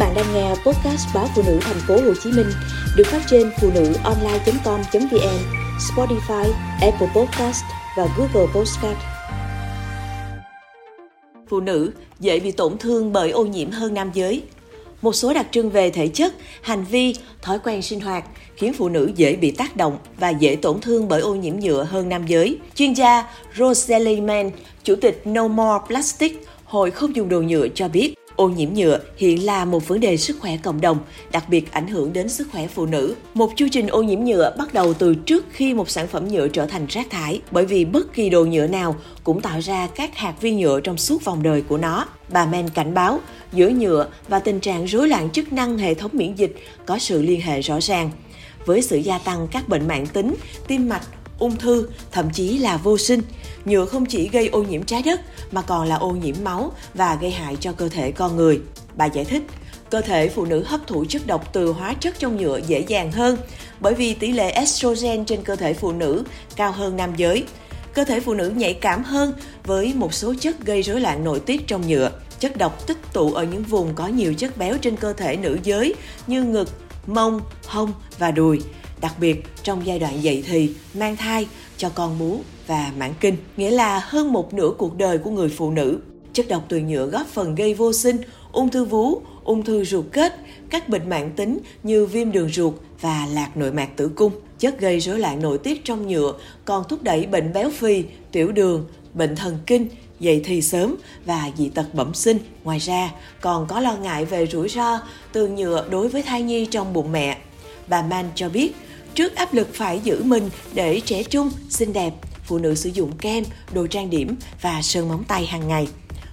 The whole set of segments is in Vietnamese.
bạn đang nghe podcast báo phụ nữ thành phố Hồ Chí Minh được phát trên phụ nữ online.com.vn, Spotify, Apple Podcast và Google Podcast. Phụ nữ dễ bị tổn thương bởi ô nhiễm hơn nam giới. Một số đặc trưng về thể chất, hành vi, thói quen sinh hoạt khiến phụ nữ dễ bị tác động và dễ tổn thương bởi ô nhiễm nhựa hơn nam giới. Chuyên gia Rosalie Mann, chủ tịch No More Plastic, Hội không dùng đồ nhựa cho biết, Ô nhiễm nhựa hiện là một vấn đề sức khỏe cộng đồng, đặc biệt ảnh hưởng đến sức khỏe phụ nữ. Một chu trình ô nhiễm nhựa bắt đầu từ trước khi một sản phẩm nhựa trở thành rác thải, bởi vì bất kỳ đồ nhựa nào cũng tạo ra các hạt vi nhựa trong suốt vòng đời của nó. Bà Men cảnh báo, giữa nhựa và tình trạng rối loạn chức năng hệ thống miễn dịch có sự liên hệ rõ ràng. Với sự gia tăng các bệnh mạng tính, tim mạch, ung thư, thậm chí là vô sinh. Nhựa không chỉ gây ô nhiễm trái đất mà còn là ô nhiễm máu và gây hại cho cơ thể con người. Bà giải thích, cơ thể phụ nữ hấp thụ chất độc từ hóa chất trong nhựa dễ dàng hơn bởi vì tỷ lệ estrogen trên cơ thể phụ nữ cao hơn nam giới. Cơ thể phụ nữ nhạy cảm hơn với một số chất gây rối loạn nội tiết trong nhựa. Chất độc tích tụ ở những vùng có nhiều chất béo trên cơ thể nữ giới như ngực, mông, hông và đùi đặc biệt trong giai đoạn dậy thì, mang thai, cho con bú và mãn kinh, nghĩa là hơn một nửa cuộc đời của người phụ nữ. Chất độc từ nhựa góp phần gây vô sinh, ung thư vú, ung thư ruột kết, các bệnh mạng tính như viêm đường ruột và lạc nội mạc tử cung. Chất gây rối loạn nội tiết trong nhựa còn thúc đẩy bệnh béo phì, tiểu đường, bệnh thần kinh, dậy thì sớm và dị tật bẩm sinh. Ngoài ra, còn có lo ngại về rủi ro từ nhựa đối với thai nhi trong bụng mẹ. Bà Man cho biết, Trước áp lực phải giữ mình để trẻ trung, xinh đẹp, phụ nữ sử dụng kem, đồ trang điểm và sơn móng tay hàng ngày.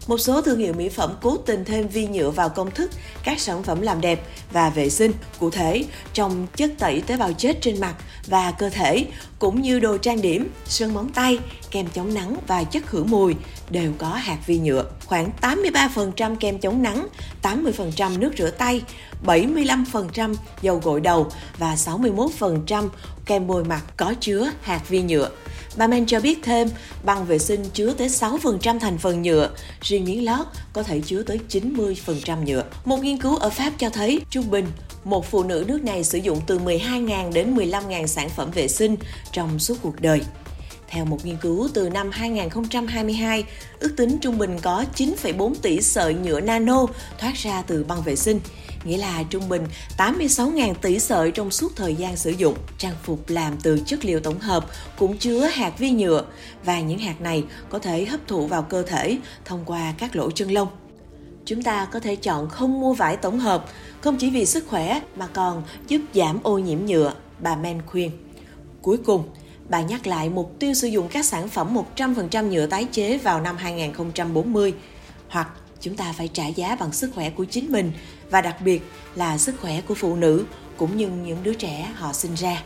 Một số thương hiệu mỹ phẩm cố tình thêm vi nhựa vào công thức các sản phẩm làm đẹp và vệ sinh, cụ thể trong chất tẩy tế bào chết trên mặt và cơ thể, cũng như đồ trang điểm, sơn móng tay, kem chống nắng và chất khử mùi đều có hạt vi nhựa. Khoảng 83% kem chống nắng, 80% nước rửa tay, 75% dầu gội đầu và 61% kem bôi mặt có chứa hạt vi nhựa. Bà Men cho biết thêm, băng vệ sinh chứa tới 6% thành phần nhựa, riêng miếng lót có thể chứa tới 90% nhựa. Một nghiên cứu ở Pháp cho thấy trung bình một phụ nữ nước này sử dụng từ 12.000 đến 15.000 sản phẩm vệ sinh trong suốt cuộc đời. Theo một nghiên cứu từ năm 2022, ước tính trung bình có 9,4 tỷ sợi nhựa nano thoát ra từ băng vệ sinh, nghĩa là trung bình 86.000 tỷ sợi trong suốt thời gian sử dụng. Trang phục làm từ chất liệu tổng hợp cũng chứa hạt vi nhựa và những hạt này có thể hấp thụ vào cơ thể thông qua các lỗ chân lông. Chúng ta có thể chọn không mua vải tổng hợp, không chỉ vì sức khỏe mà còn giúp giảm ô nhiễm nhựa, bà Men khuyên. Cuối cùng, bà nhắc lại mục tiêu sử dụng các sản phẩm 100% nhựa tái chế vào năm 2040 hoặc chúng ta phải trả giá bằng sức khỏe của chính mình và đặc biệt là sức khỏe của phụ nữ cũng như những đứa trẻ họ sinh ra.